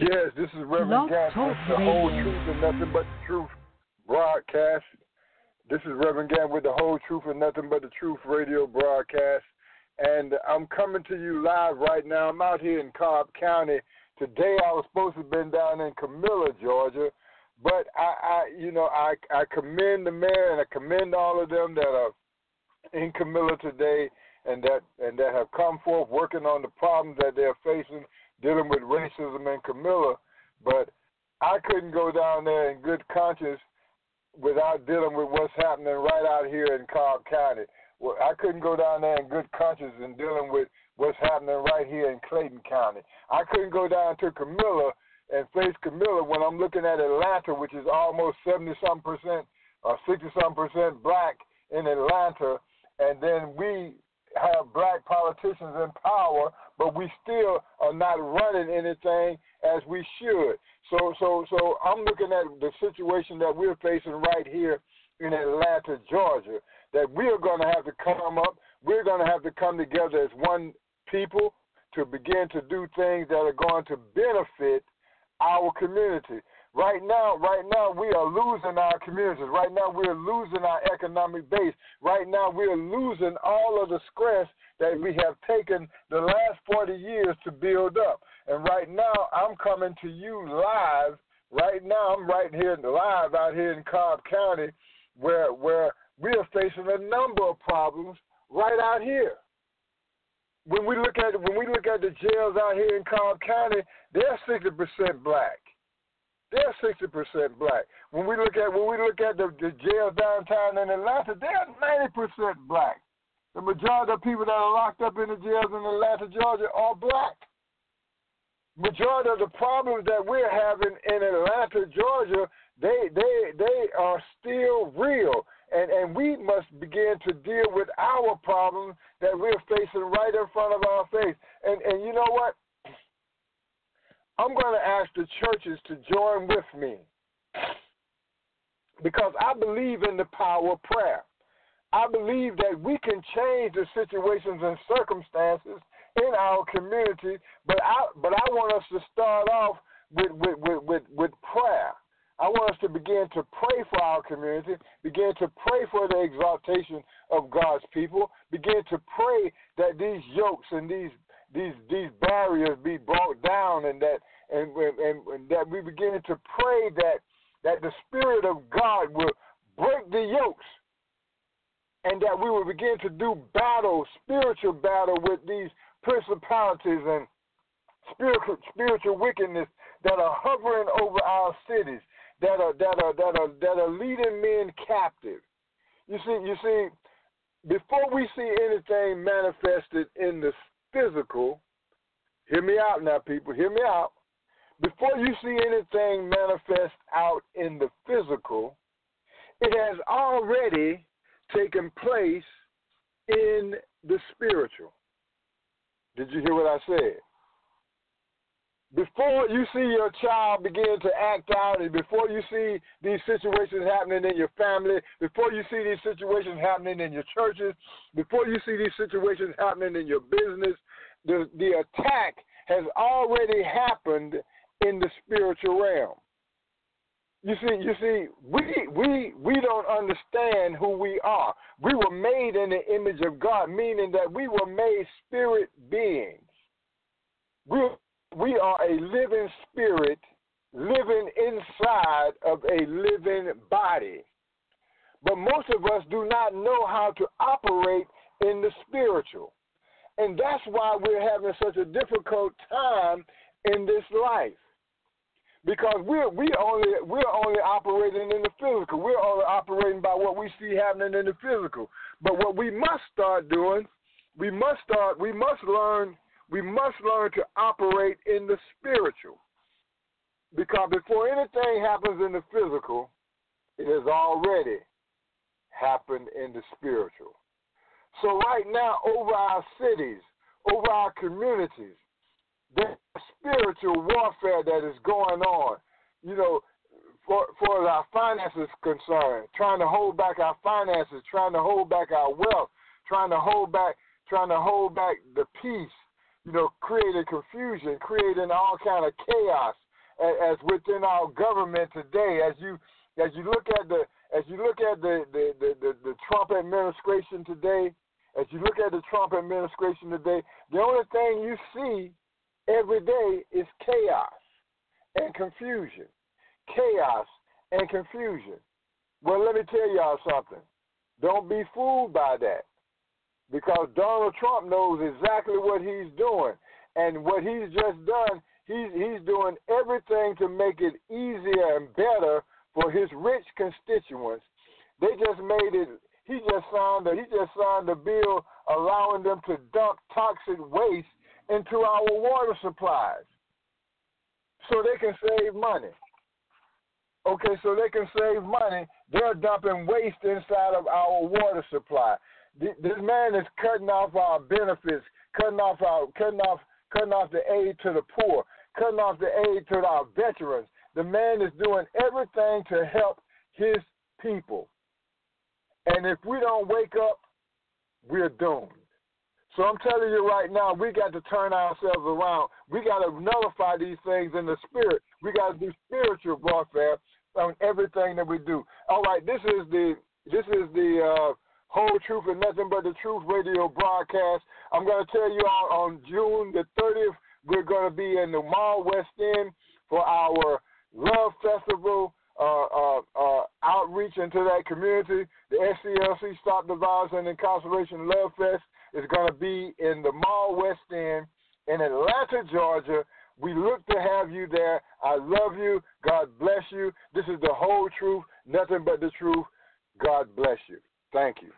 Yes, this is Reverend with the whole truth and nothing but the truth broadcast. This is Reverend Gantt with the whole truth and nothing but the truth radio broadcast. And I'm coming to you live right now. I'm out here in Cobb County. Today I was supposed to have been down in Camilla, Georgia. But I, I you know, I I commend the mayor and I commend all of them that are in Camilla today and that and that have come forth working on the problems that they're facing dealing with racism in Camilla, but I couldn't go down there in good conscience without dealing with what's happening right out here in Cobb County. Well, I couldn't go down there in good conscience and dealing with what's happening right here in Clayton County. I couldn't go down to Camilla and face Camilla when I'm looking at Atlanta, which is almost 70 some percent or 60 some percent black in Atlanta, and then we have black politicians in power, but we still are not running anything as we should. So, so, so I'm looking at the situation that we're facing right here in Atlanta, Georgia. That we are going to have to come up. We're going to have to come together as one people to begin to do things that are going to benefit our community. Right now, right now we are losing our communities. Right now we are losing our economic base. Right now we are losing all of the strength that we have taken the last 40 years to build up. And right now I'm coming to you live. Right now I'm right here live out here in Cobb County where where we are facing a number of problems right out here. When we look at when we look at the jails out here in Cobb County, they're 60% black. They're sixty percent black. When we look at when we look at the, the jails downtown in Atlanta, they're ninety percent black. The majority of people that are locked up in the jails in Atlanta, Georgia, are black. Majority of the problems that we're having in Atlanta, Georgia, they they they are still real. And and we must begin to deal with our problems that we're facing right in front of our face. And and you know what? I'm going to ask the churches to join with me because I believe in the power of prayer. I believe that we can change the situations and circumstances in our community, but I but I want us to start off with with, with, with, with prayer. I want us to begin to pray for our community, begin to pray for the exaltation of God's people, begin to pray that these yokes and these these these barriers be brought down and that and, and, and that we begin to pray that that the spirit of God will break the yokes and that we will begin to do battle, spiritual battle with these principalities and spiritual spiritual wickedness that are hovering over our cities, that are that are that are that are leading men captive. You see, you see, before we see anything manifested in the physical, hear me out now, people, hear me out. Before you see anything manifest out in the physical, it has already taken place in the spiritual. Did you hear what I said? Before you see your child begin to act out, and before you see these situations happening in your family, before you see these situations happening in your churches, before you see these situations happening in your business, the, the attack has already happened in the spiritual realm. You see, you see, we we we don't understand who we are. We were made in the image of God, meaning that we were made spirit beings. We we are a living spirit living inside of a living body. But most of us do not know how to operate in the spiritual. And that's why we're having such a difficult time in this life. Because we're we only we're only operating in the physical. We're only operating by what we see happening in the physical. But what we must start doing, we must start we must learn we must learn to operate in the spiritual. Because before anything happens in the physical, it has already happened in the spiritual. So right now, over our cities, over our communities, there's spiritual warfare that is going on. You know, for for our finances concerned, trying to hold back our finances, trying to hold back our wealth, trying to hold back, trying to hold back the peace. You know, creating confusion, creating all kind of chaos, as within our government today. As you as you look at the as you look at the the, the, the, the Trump administration today, as you look at the Trump administration today, the only thing you see every day is chaos and confusion. Chaos and confusion. Well, let me tell y'all something. Don't be fooled by that. Because Donald Trump knows exactly what he's doing. And what he's just done, he's he's doing everything to make it easier and better for his rich constituents. They just made it he just signed a he just signed a bill allowing them to dump toxic waste into our water supplies so they can save money. Okay, so they can save money. They're dumping waste inside of our water supply. This man is cutting off our benefits, cutting off our cutting off cutting off the aid to the poor, cutting off the aid to our veterans. The man is doing everything to help his people. And if we don't wake up, we're doomed. So I'm telling you right now, we got to turn ourselves around. We got to nullify these things in the spirit. We got to do spiritual warfare on everything that we do. All right, this is the this is the uh, whole truth and nothing but the truth radio broadcast. I'm going to tell you all on June the 30th, we're going to be in the Mall West End for our Love Festival uh, uh, uh, outreach into that community. The SCLC Stop the Violence and Incarceration Love Fest is going to be in the Mall West End in Atlanta, Georgia. We look to have you there. I love you. God bless you. This is the whole truth, nothing but the truth. God bless you. Thank you.